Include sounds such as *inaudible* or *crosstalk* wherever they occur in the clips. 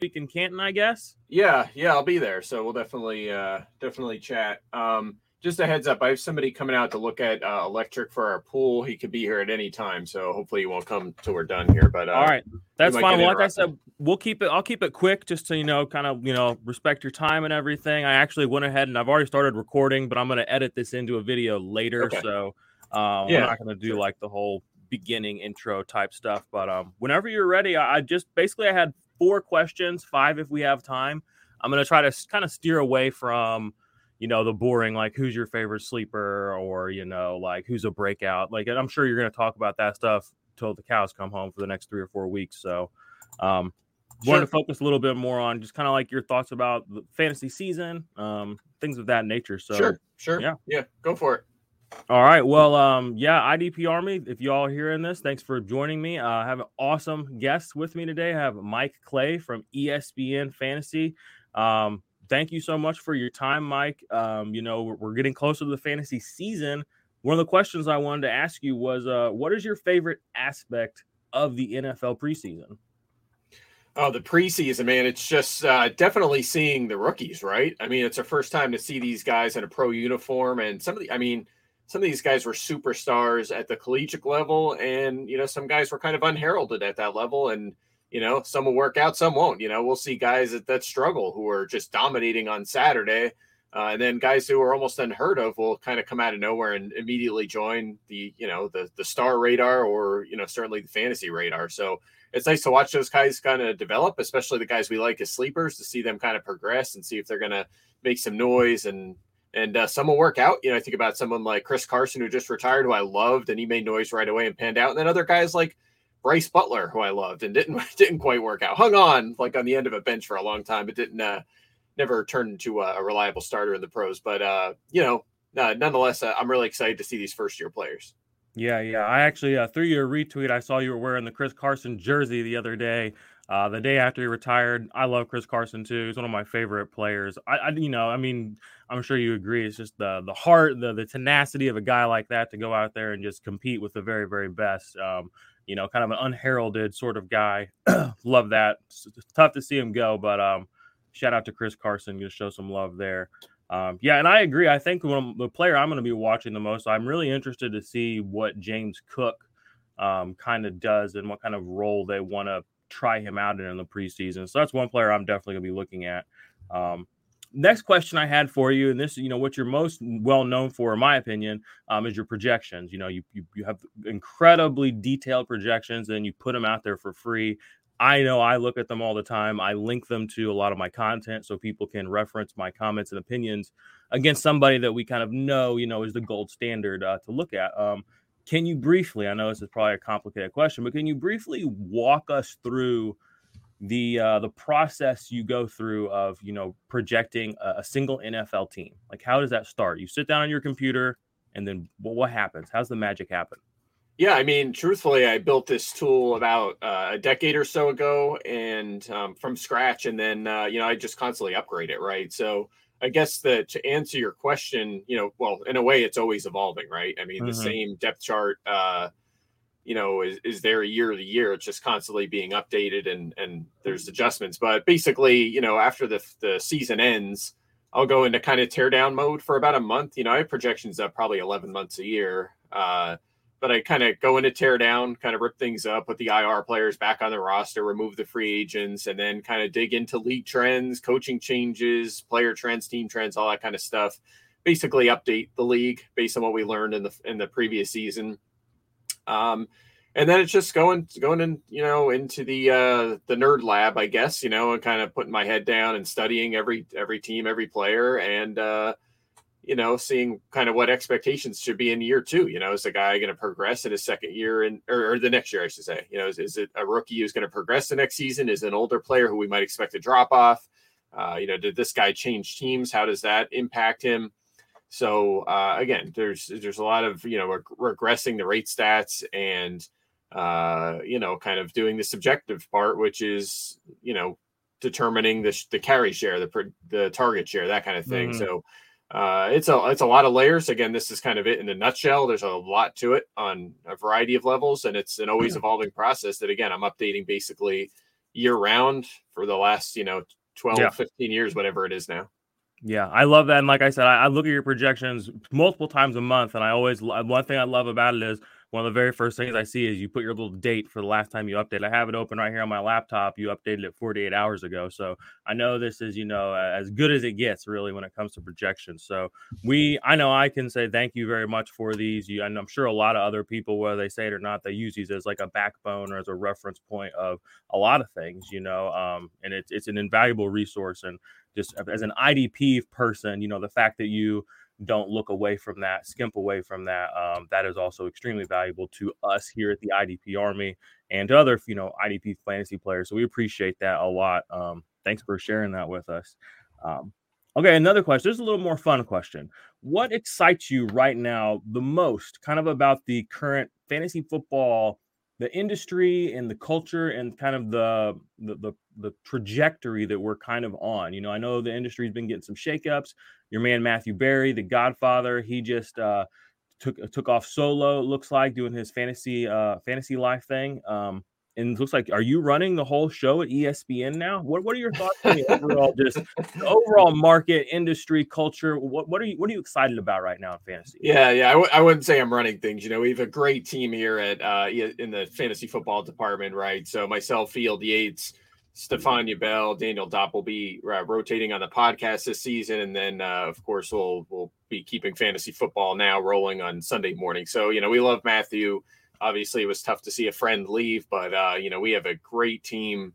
week in Canton, I guess. Yeah, yeah, I'll be there. So we'll definitely uh definitely chat. Um just a heads up, I have somebody coming out to look at uh, electric for our pool. He could be here at any time, so hopefully he won't come till we're done here. But uh, all right, that's fine. Well, like I said, we'll keep it. I'll keep it quick, just to you know, kind of you know, respect your time and everything. I actually went ahead and I've already started recording, but I'm going to edit this into a video later. Okay. So um, yeah, I'm not going to do like the whole beginning intro type stuff. But um, whenever you're ready, I, I just basically I had four questions, five if we have time. I'm going to try to kind of steer away from, you know, the boring, like who's your favorite sleeper or, you know, like who's a breakout. Like, I'm sure you're going to talk about that stuff till the cows come home for the next three or four weeks. So, um, sure. wanted to focus a little bit more on just kind of like your thoughts about the fantasy season, um, things of that nature. So, sure, sure. Yeah. Yeah. Go for it. All right. Well, um, yeah, IDP Army, if you all are hearing this, thanks for joining me. Uh, I have an awesome guest with me today. I have Mike Clay from ESPN Fantasy. Um, thank you so much for your time, Mike. Um, you know, we're, we're, getting closer to the fantasy season. One of the questions I wanted to ask you was uh, what is your favorite aspect of the NFL preseason? Oh, the preseason, man. It's just uh, definitely seeing the rookies, right? I mean, it's our first time to see these guys in a pro uniform. And some of the, I mean, some of these guys were superstars at the collegiate level, and you know some guys were kind of unheralded at that level, and you know some will work out, some won't. You know, we'll see guys that, that struggle who are just dominating on Saturday, uh, and then guys who are almost unheard of will kind of come out of nowhere and immediately join the you know the the star radar or you know certainly the fantasy radar. So it's nice to watch those guys kind of develop, especially the guys we like as sleepers, to see them kind of progress and see if they're going to make some noise and and uh, some will work out. You know, I think about someone like Chris Carson, who just retired, who I loved, and he made noise right away and panned out. And then other guys like Brice Butler, who I loved and didn't *laughs* didn't quite work out. Hung on like on the end of a bench for a long time, but didn't uh, never turned into a, a, reliable starter in the pros. But uh, you know, uh, nonetheless, uh, I'm really excited to see these first year players. Yeah, yeah. I actually uh, through your retweet, I saw you were wearing the Chris Carson jersey the other day. Uh, the day after he retired, I love Chris Carson too. He's one of my favorite players. I, I, you know, I mean, I'm sure you agree. It's just the the heart, the the tenacity of a guy like that to go out there and just compete with the very very best. Um, you know, kind of an unheralded sort of guy. *clears throat* love that. It's, tough to see him go, but um, shout out to Chris Carson. Just show some love there. Um, yeah, and I agree. I think the player I'm going to be watching the most, I'm really interested to see what James Cook um, kind of does and what kind of role they want to try him out in, in the preseason. So that's one player I'm definitely going to be looking at. Um, next question I had for you, and this, is you know, what you're most well known for, in my opinion, um, is your projections. You know, you, you you have incredibly detailed projections, and you put them out there for free. I know I look at them all the time. I link them to a lot of my content so people can reference my comments and opinions against somebody that we kind of know, you know, is the gold standard uh, to look at. Um, can you briefly, I know this is probably a complicated question, but can you briefly walk us through the uh, the process you go through of you know projecting a, a, single NFL team? Like how does that start? You sit down on your computer, and then what happens? How's the magic happen? Yeah, I mean, truthfully, I built this tool about uh, a decade or so ago, and um, from scratch, and then uh, you know I just constantly upgrade it, right? So I guess that to answer your question, you know, well, in a way, it's always evolving, right? I mean, mm-hmm. the same depth chart, uh, you know, is, is there a year to year. It's just constantly being updated, and and there's adjustments. But basically, you know, after the the season ends, I'll go into kind of teardown mode for about a month. You know, I have projections up probably 11 months a year. Uh, but I kind of go into tear down, kind of rip things up, put the IR players back on the roster, remove the free agents, and then kind of dig into league trends, coaching changes, player trends, team trends, all that kind of stuff. Basically, update the league based on what we learned in the in the previous season. Um, and then it's just going going in, you know, into the uh, the nerd lab, I guess, you know, and kind of putting my head down and studying every every team, every player, and uh, you know, seeing kind of what expectations should be in year two. You know, is the guy going to progress in his second year and or, or, the next year, I should say. You know, is, is it a rookie who's going to progress the next season? Is an older player who we might expect to drop off? Uh, you know, did this guy change teams? How does that impact him? So uh, again, there's there's a lot of you know reg- regressing the rate stats and uh, you know kind of doing the subjective part, which is you know determining the the carry share, the the target share, that kind of thing. Mm-hmm. So uh, it's a it's a lot of layers. Again, this is kind of it in a nutshell. There's a lot to it on a variety of levels, and it's an always evolving process. That again, I'm updating basically year round for the last you know 12, yeah. 15 years, whatever it is now. Yeah, I love that. And like I said, I, I look at your projections multiple times a month, and I always one thing I love about it is one of the very first things I see is you put your little date for the last time you update. I have it open right here on my laptop. You updated it 48 hours ago. So I know this is, you know, as good as it gets really when it comes to projections. So we, I know I can say thank you very much for these. You, and I'm sure a lot of other people, whether they say it or not, they use these as like a backbone or as a reference point of a lot of things, you know, um, and it's, it's an invaluable resource. And just as an IDP person, you know, the fact that you, don't look away from that, skimp away from that. Um, that is also extremely valuable to us here at the IDP Army and to other, you know, IDP fantasy players. So we appreciate that a lot. Um, thanks for sharing that with us. Um, okay, another question. This is a little more fun question. What excites you right now the most, kind of about the current fantasy football? The industry and the culture and kind of the, the the the, trajectory that we're kind of on. You know, I know the industry's been getting some shakeups. Your man Matthew Berry, the Godfather, he just uh, took took off solo. Looks like doing his fantasy uh, fantasy life thing. Um, and looks like are you running the whole show at ESPN now? What what are your thoughts on the overall just the overall market, industry, culture? What what are you what are you excited about right now in fantasy? Yeah, yeah, I w- I wouldn't say I'm running things. You know, we have a great team here at uh in the fantasy football department, right? So myself, Field Yates, Stefania Bell, Daniel Dopp will be uh, rotating on the podcast this season, and then uh, of course we'll we'll be keeping fantasy football now rolling on Sunday morning. So you know, we love Matthew obviously it was tough to see a friend leave, but uh, you know we have a great team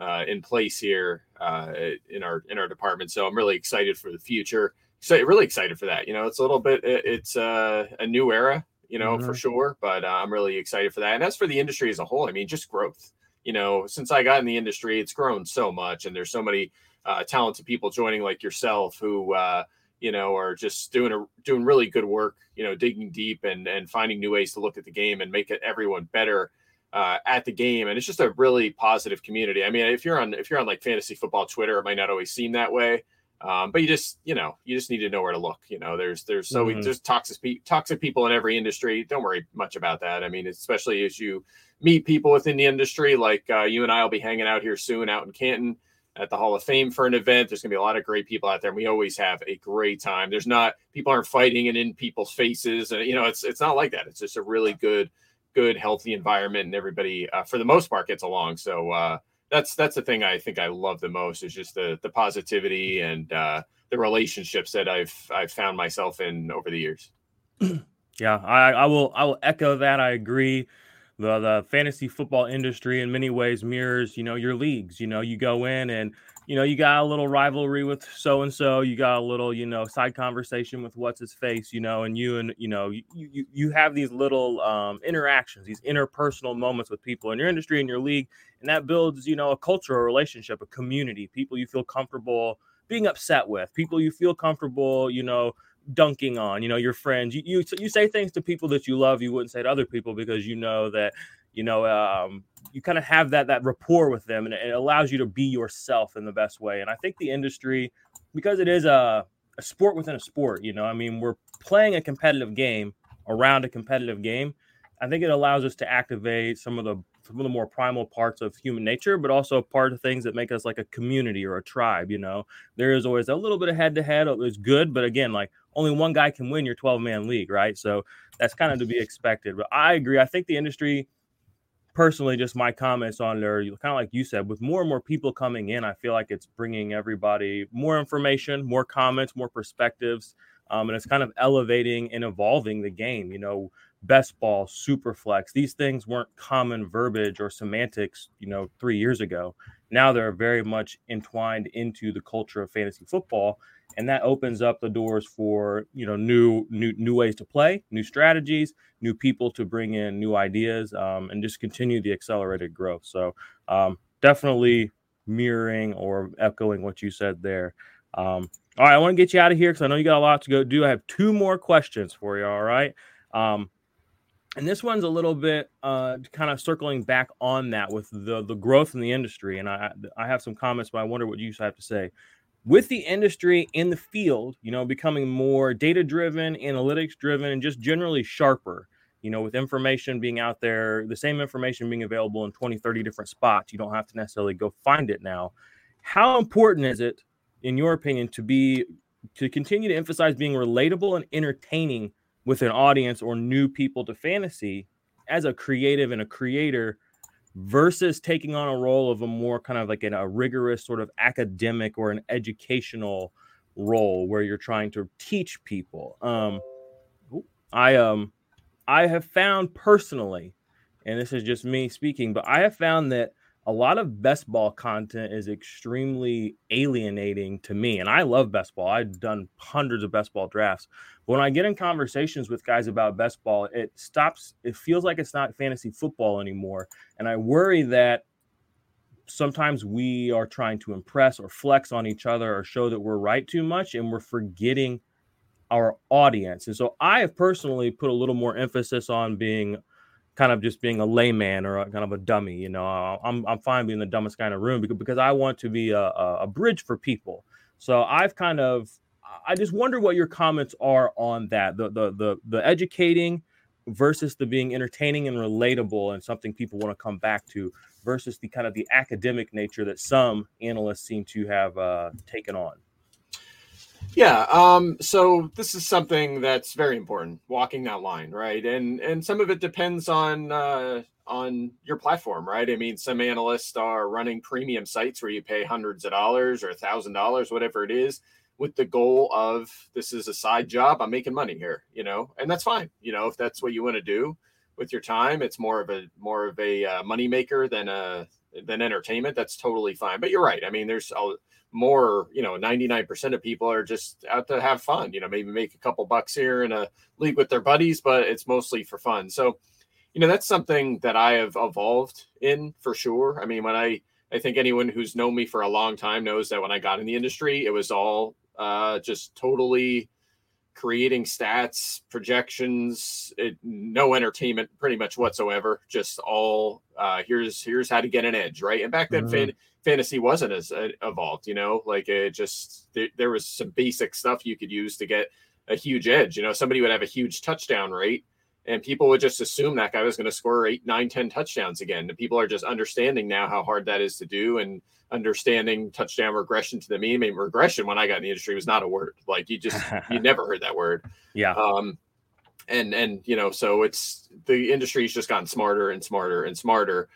uh, in place here uh, in our in our department. So I'm really excited for the future. So really excited for that. You know, it's a little bit it's uh, a new era, you know, mm-hmm. for sure. But uh, I'm really excited for that. And as for the industry as a whole, I mean, just growth. You know, since I got in the industry, it's grown so much, and there's so many uh, talented people joining, like yourself, who uh, you know, are just doing a doing really good work, you know, digging deep and and finding new ways to look at the game and make it everyone better uh, at the game. And it's just a really positive community. I mean, if you're on if you're on like fantasy football Twitter, it might not always seem that way. Um, but you just you know you just need to know where to look. You know, there's there's so mm-hmm. there's toxic toxic people in every industry. Don't worry much about that. I mean, especially as you meet people within the industry, like uh, you and I will be hanging out here soon out in Canton at the Hall of Fame for an event. There's going to be a lot of great people out there. And we always have a great time. There's not people aren't fighting and in people's faces, and you know it's it's not like that. It's just a really good, good, healthy environment, and everybody uh, for the most part gets along. So uh, that's that's the thing I think I love the most is just the the positivity and uh, the relationships that I've I've found myself in over the years. *clears throat* Yeah, I, I will I will echo that. I agree the the fantasy football industry in many ways mirrors you know your leagues. You know you go in and you know you got a little rivalry with so and so you got a little you know side conversation with what's his face you know and you and you know you you, you have these little um, interactions these interpersonal moments with people in your industry in your league. And that builds you know a culture a relationship a community people you feel comfortable being upset with people you feel comfortable you know dunking on, you know, your friends. You, you you say things to people that you love you wouldn't say to other people because you know that you know um, you kind of have that that rapport with them, and it allows you to be yourself in the best way. And I think the industry, because it is a, a sport within a sport, you know, I mean, we're playing a competitive game around a competitive game. I think it allows us to activate some of the some of the more primal parts of human nature, but also part of things that make us like a community or a tribe. You know, there is always a little bit of head to head. It's good, but again, like only one guy can win your 12 man league, right? So that's kind of to be expected. But I agree. I think the industry, personally, just my comments on there, kind of like you said, with more and more people coming in, I feel like it's bringing everybody more information, more comments, more perspectives. Um, and it's kind of elevating and evolving the game. You know, best ball, super flex. These things weren't common verbiage or semantics, you know, three years ago. Now they're very much entwined into the culture of fantasy football, and that opens up the doors for you know new new new ways to play, new strategies, new people to bring in new ideas, um, and just continue the accelerated growth. So um, definitely mirroring or echoing what you said there. Um, all right, I want to get you out of here because I know you got a lot to go do. I have two more questions for you. All right. Um, and this one's a little bit uh, kind of circling back on that with the the growth in the industry. And I I have some comments, but I wonder what you have to say. With the industry in the field, you know, becoming more data driven, analytics driven, and just generally sharper, you know, with information being out there, the same information being available in 20, 30 different spots, you don't have to necessarily go find it now. How important is it, in your opinion, to be to continue to emphasize being relatable and entertaining with an audience or new people to fantasy as a creative and a creator versus taking on a role of a more kind of like in a rigorous sort of academic or an educational role where you're trying to teach people um i um i have found personally and this is just me speaking but i have found that a lot of best ball content is extremely alienating to me. And I love best ball. I've done hundreds of best ball drafts. But when I get in conversations with guys about best ball, it stops, it feels like it's not fantasy football anymore. And I worry that sometimes we are trying to impress or flex on each other or show that we're right too much and we're forgetting our audience. And so I have personally put a little more emphasis on being kind of just being a layman or a, kind of a dummy. You know, I'm I'm fine being the dumbest guy in the room because because I want to be a, a bridge for people. So I've kind of I just wonder what your comments are on that the the the the educating versus the being entertaining and relatable and something people want to come back to versus the kind of the academic nature that some analysts seem to have uh, taken on. Yeah. Um, so this is something that's very important, walking that line, right? And and some of it depends on uh, on your platform, right? I mean, some analysts are running premium sites where you pay hundreds of dollars or a thousand dollars, whatever it is, with the goal of this is a side job. I'm making money here, you know, and that's fine. You know, if that's what you want to do with your time, it's more of a more of a uh, money maker than a than entertainment. That's totally fine. But you're right. I mean, there's a more, you know, 99% of people are just out to have fun, you know, maybe make a couple bucks here in a league with their buddies, but it's mostly for fun. So, you know, that's something that I have evolved in for sure. I mean, when I, I think anyone who's known me for a long time knows that when I got in the industry, it was all uh, just totally creating stats, projections, it, no entertainment pretty much whatsoever. Just all uh, here's here's how to get an edge, right? And back then, mm-hmm. fan, fantasy wasn't as uh, evolved, you know, like it just there, there was some basic stuff you could use to get a huge edge. You know, somebody would have a huge touchdown rate and people would just assume that guy was going to score eight, nine, ten touchdowns again. And people are just understanding now how hard that is to do and understanding touchdown regression to the mean. I mean, regression when I got in the industry was not a word. Like you just *laughs* you never heard that word. Yeah. Um, and and you know, so it's the industry's just gotten smarter and smarter and smarter.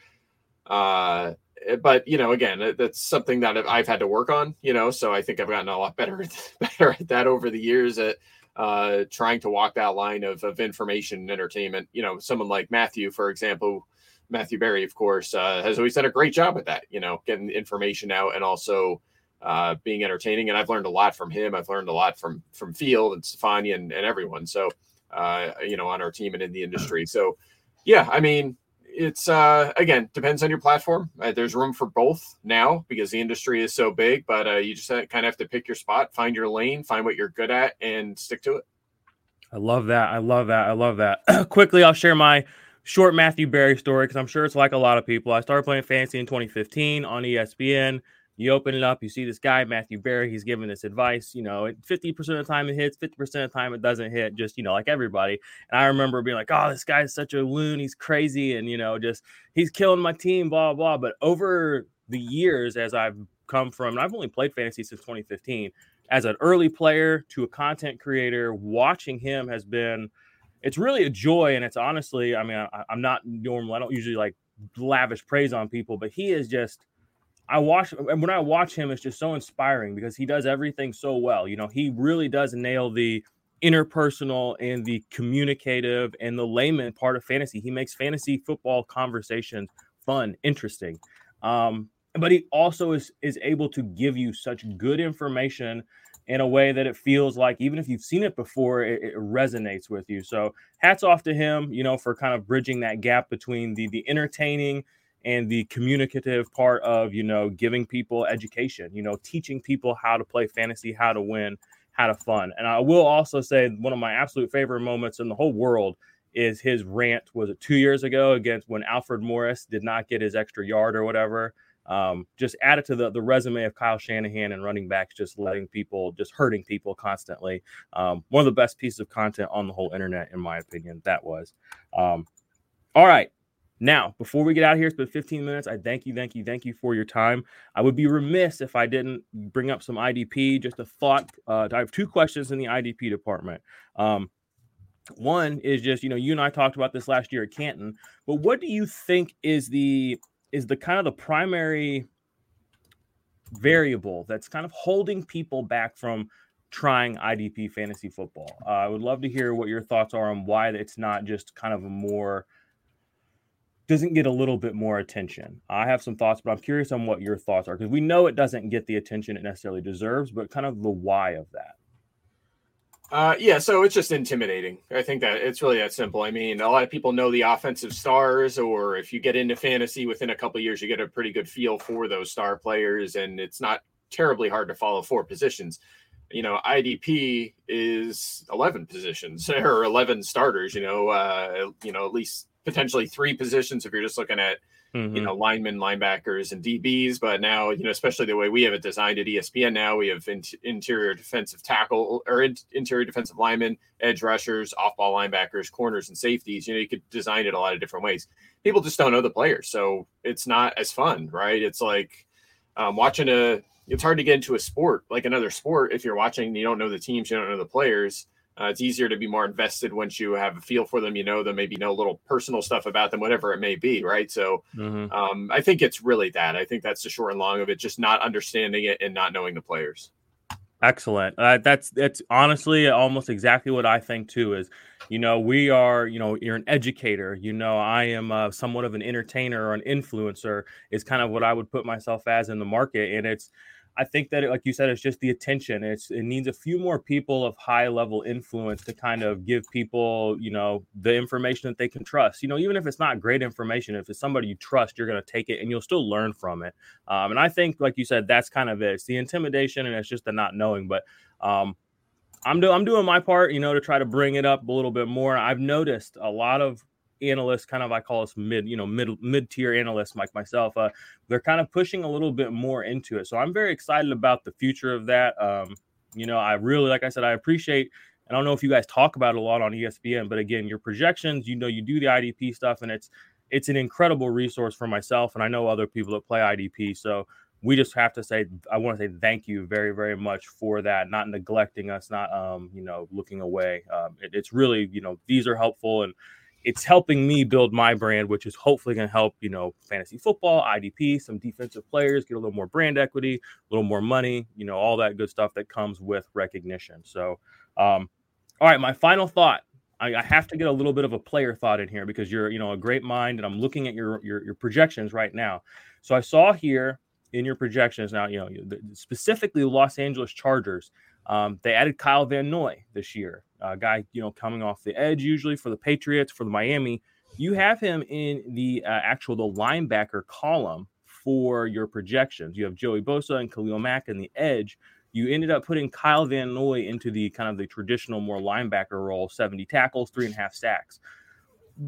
Uh, but you know, again, that's something that I've had to work on. You know, so I think I've gotten a lot better *laughs* better at that over the years. At uh, trying to walk that line of, of information and entertainment. You know, someone like Matthew, for example, Matthew Berry, of course, uh, has always done a great job at that, you know, getting information out and also uh, being entertaining. And I've learned a lot from him. I've learned a lot from from Field and Stefani and, and everyone. So, uh, you know, on our team and in the industry. So, yeah, I mean, it's uh again depends on your platform. Uh, there's room for both now because the industry is so big, but uh, you just kind of have to pick your spot, find your lane, find what you're good at, and stick to it. I love that. I love that. I love that. *clears throat* Quickly, I'll share my short Matthew Berry story because I'm sure it's like a lot of people. I started playing fantasy in 2015 on ESPN. You open it up, you see this guy, Matthew Berry. He's giving this advice. You know, 50% of the time it hits, 50% of the time it doesn't hit, just, you know, like everybody. And I remember being like, oh, this guy's such a loon. He's crazy. And, you know, just he's killing my team, blah, blah. But over the years, as I've come from, I've only played fantasy since 2015, as an early player to a content creator, watching him has been, it's really a joy. And it's honestly, I mean, I, I'm not normal. I don't usually like lavish praise on people, but he is just, I watch and when I watch him, it's just so inspiring because he does everything so well. You know, he really does nail the interpersonal and the communicative and the layman part of fantasy. He makes fantasy football conversations fun, interesting. Um, but he also is is able to give you such good information in a way that it feels like even if you've seen it before, it, it, resonates with you. So hats off to him, you know, for kind of bridging that gap between the the entertaining and the communicative part of you know giving people education you know teaching people how to play fantasy how to win how to fun and i will also say one of my absolute favorite moments in the whole world is his rant was it two years ago against when alfred morris did not get his extra yard or whatever um, just added to the, the resume of Kyle Shanahan and running backs, just letting people, just hurting people constantly. Um, one of the best pieces of content on the whole internet, in my opinion, that was. Um, all right. Now, before we get out of here, it's been 15 minutes. I thank you, thank you, thank you for your time. I would be remiss if I didn't bring up some IDP. Just a thought. Uh, I have two questions in the IDP department. Um, one is just, you know, you and I talked about this last year at Canton, but what do you think is the is the kind of the primary variable that's kind of holding people back from trying IDP fantasy football? Uh, I would love to hear what your thoughts are on why it's not just kind of a more doesn't get a little bit more attention. I have some thoughts, but I'm curious on what your thoughts are because we know it doesn't get the attention it necessarily deserves, but kind of the why of that. Uh, yeah, so it's just intimidating. I think that it's really that simple. I mean, a lot of people know the offensive stars, or if you get into fantasy within a couple years, you get a pretty good feel for those star players, and it's not terribly hard to follow four positions. You know, IDP is eleven positions *laughs* or eleven starters. You know, uh, you know at least potentially three positions if you're just looking at mm-hmm. you know linemen, linebackers, and DBs. But now you know, especially the way we have it designed at ESPN now, we have in- interior defensive tackle or in- interior defensive linemen, edge rushers, off-ball linebackers, corners, and safeties. You know, you could design it a lot of different ways. People just don't know the players, so it's not as fun, right? It's like um, watching a. It's hard to get into a sport like another sport if you're watching. You don't know the teams, you don't know the players uh, it's easier to be more invested once you have a feel for them, you know them, maybe know a little personal stuff about them, whatever it may be, right? So mm-hmm. um, I think it's really that. I think that's the short and long of it, just not understanding it and not knowing the players. Excellent. Uh, that's that's honestly almost exactly what I think too. Is you know we are you know you're an educator. You know I am uh, somewhat of an entertainer or an influencer. Is kind of what I would put myself as in the market, and it's I think that, like you said, it's just the attention. It's it needs a few more people of high level influence to kind of give people, you know, the information that they can trust. You know, even if it's not great information, if it's somebody you trust, you're going to take it and you'll still learn from it. Um, and I think, like you said, that's kind of it. It's the intimidation and it's just the not knowing. But um, I'm doing I'm doing my part, you know, to try to bring it up a little bit more. I've noticed a lot of analysts, kind of I call us mid, you know, mid mid tier analysts like myself, uh, they're kind of pushing a little bit more into it. So I'm very excited about the future of that. Um, you know, I really, like I said, I appreciate. And I don't know if you guys talk about it a lot on ESPN, but again, your projections, you know, you do the IDP stuff, and it's it's an incredible resource for myself, and I know other people that play IDP. So we just have to say, I want to say thank you very, very much for that, not neglecting us, not um, you know, looking away. Um, it, it's really, you know, these are helpful and it's helping me build my brand, which is hopefully going to help, you know, fantasy football, IDP, some defensive players get a little more brand equity, a little more money, you know, all that good stuff that comes with recognition. So, um, all right, my final thought. I, I have to get a little bit of a player thought in here because you're, you know, a great mind, and I'm looking at your your, your projections right now. So I saw here in your projections now, you know, specifically the Los Angeles Chargers. Um, they added Kyle Van Noy this year, a guy you know coming off the edge usually for the Patriots, for the Miami. you have him in the uh, actual the linebacker column for your projections. You have Joey Bosa and Khalil Mack in the edge. You ended up putting Kyle Van Noy into the kind of the traditional, more linebacker role 70 tackles, three and a half sacks.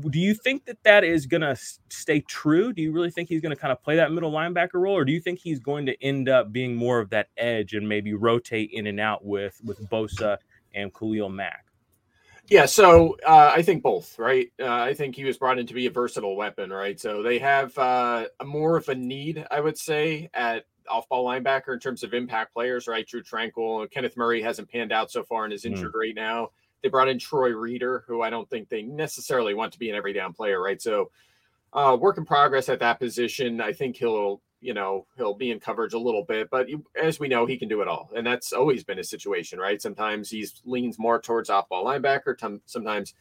Do you think that that is going to stay true? Do you really think he's going to kind of play that middle linebacker role, or do you think he's going to end up being more of that edge and maybe rotate in and out with with Bosa and Khalil Mack? Yeah, so uh, I think both, right? Uh, I think he was brought in to be a versatile weapon, right? So they have uh, a more of a need, I would say, at off-ball linebacker in terms of impact players, right? Drue Tranquill, Kenneth Murray hasn't panned out so far and is hmm. injured mm. right now. They brought in Troy Reeder, who I don't think they necessarily want to be an every down player, right? So uh, work in progress at that position. I think he'll you know he'll be in coverage a little bit but as we know he can do it all and that's always been a situation right sometimes he leans more towards off ball linebacker sometimes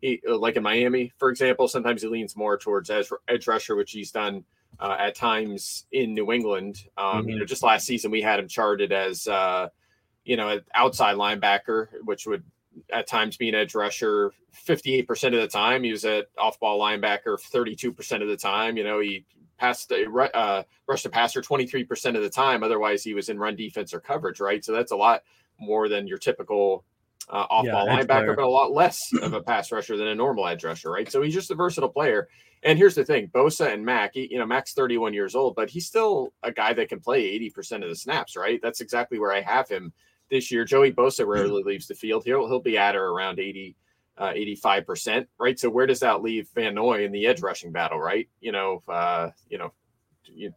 he uh, like in miami for example sometimes he leans more towards edge rusher which he's done uh, at times in new england um, mm-hmm. you know just last season we had him charted as uh, you know an outside linebacker which would at times being edge rusher 58% of the time he was at off ball linebacker 32% of the time you know he passed uh, rush the passer 23% of the time. Otherwise, he was in run defense or coverage, right? So that's a lot more than your typical uh, off ball yeah, linebacker, but a lot less of a pass rusher than a normal edge rusher, right? So he's just a versatile player. And here's the thing Bosa and Mack, you know, Mack's 31 years old, but he's still a guy that can play 80% of the snaps, right? That's exactly where I have him this year. Joey Bosa rarely leaves the field. He'll, he'll be at or around 80 uh, 85%, right? So where does that leave Van Noy in the edge rushing battle, right? You know, uh, you know, you,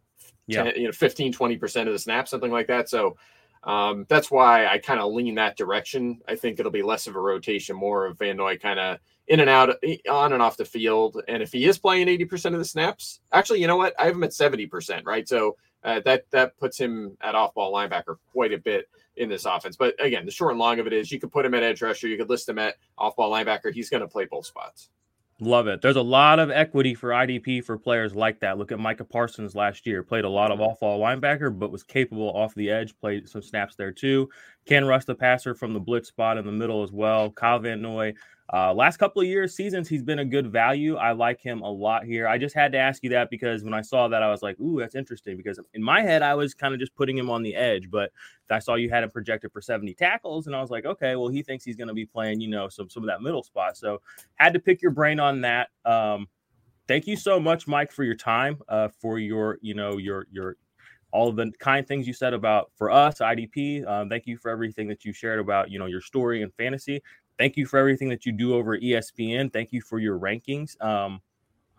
yeah. 10, you know, 15, 20% of the snap, something like that. So um, that's why I kind of lean that direction. I think it'll be less of a rotation, more of Van Noy kind of in and out, on and off the field. And if he is playing 80% of the snaps, actually, you know what? I have him at 70%, right? So uh, that that puts him at off ball linebacker quite a bit in this offense. But again, the short and long of it is you could put him at edge rusher, you could list him at off ball linebacker. He's going to play both spots. Love it. There's a lot of equity for IDP for players like that. Look at Micah Parsons last year. Played a lot of off ball linebacker, but was capable off the edge. Played some snaps there too. Can rush the passer from the blitz spot in the middle as well. Kyle Van Noy uh, last couple of years, seasons, he's been a good value. I like him a lot here. I just had to ask you that because when I saw that, I was like, "Ooh, that's interesting." Because in my head, I was kind of just putting him on the edge, but I saw you had him projected for 70 tackles, and I was like, "Okay, well, he thinks he's going to be playing, you know, some some of that middle spot." So had to pick your brain on that. Um, thank you so much, Mike, for your time, uh, for your, you know, your your all the kind things you said about for us IDP. Um, thank you for everything that you shared about you know your story and fantasy thank you for everything that you do over ESPN. Thank you for your rankings. Um,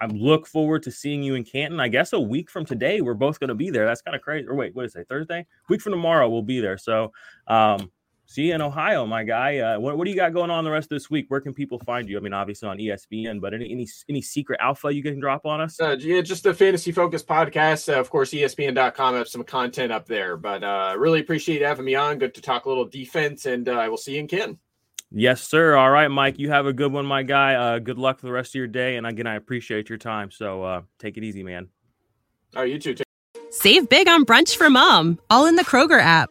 I look forward to seeing you in Canton. I guess a week from today, we're both going to be there. That's kind of crazy. Or wait, what is it? Thursday? Week from tomorrow, we'll be there. So, um, see you in Ohio, my guy. Uh, what, what do you got going on the rest of this week? Where can people find you? I mean, obviously on ESPN, but any any any secret alpha you can drop on us? Uh, yeah, just a fantasy focus podcast. Uh, of course, ESPN.com have some content up there. But uh, really appreciate having me on. Good to talk a little defense, and uh, I will see you in Canton. Yes, sir. All right, Mike. You have a good one, my guy. Uh, good luck for the rest of your day. And again, I appreciate your time. So uh, take it easy, man. All right, you too. Save big on brunch for mom, all in the Kroger app.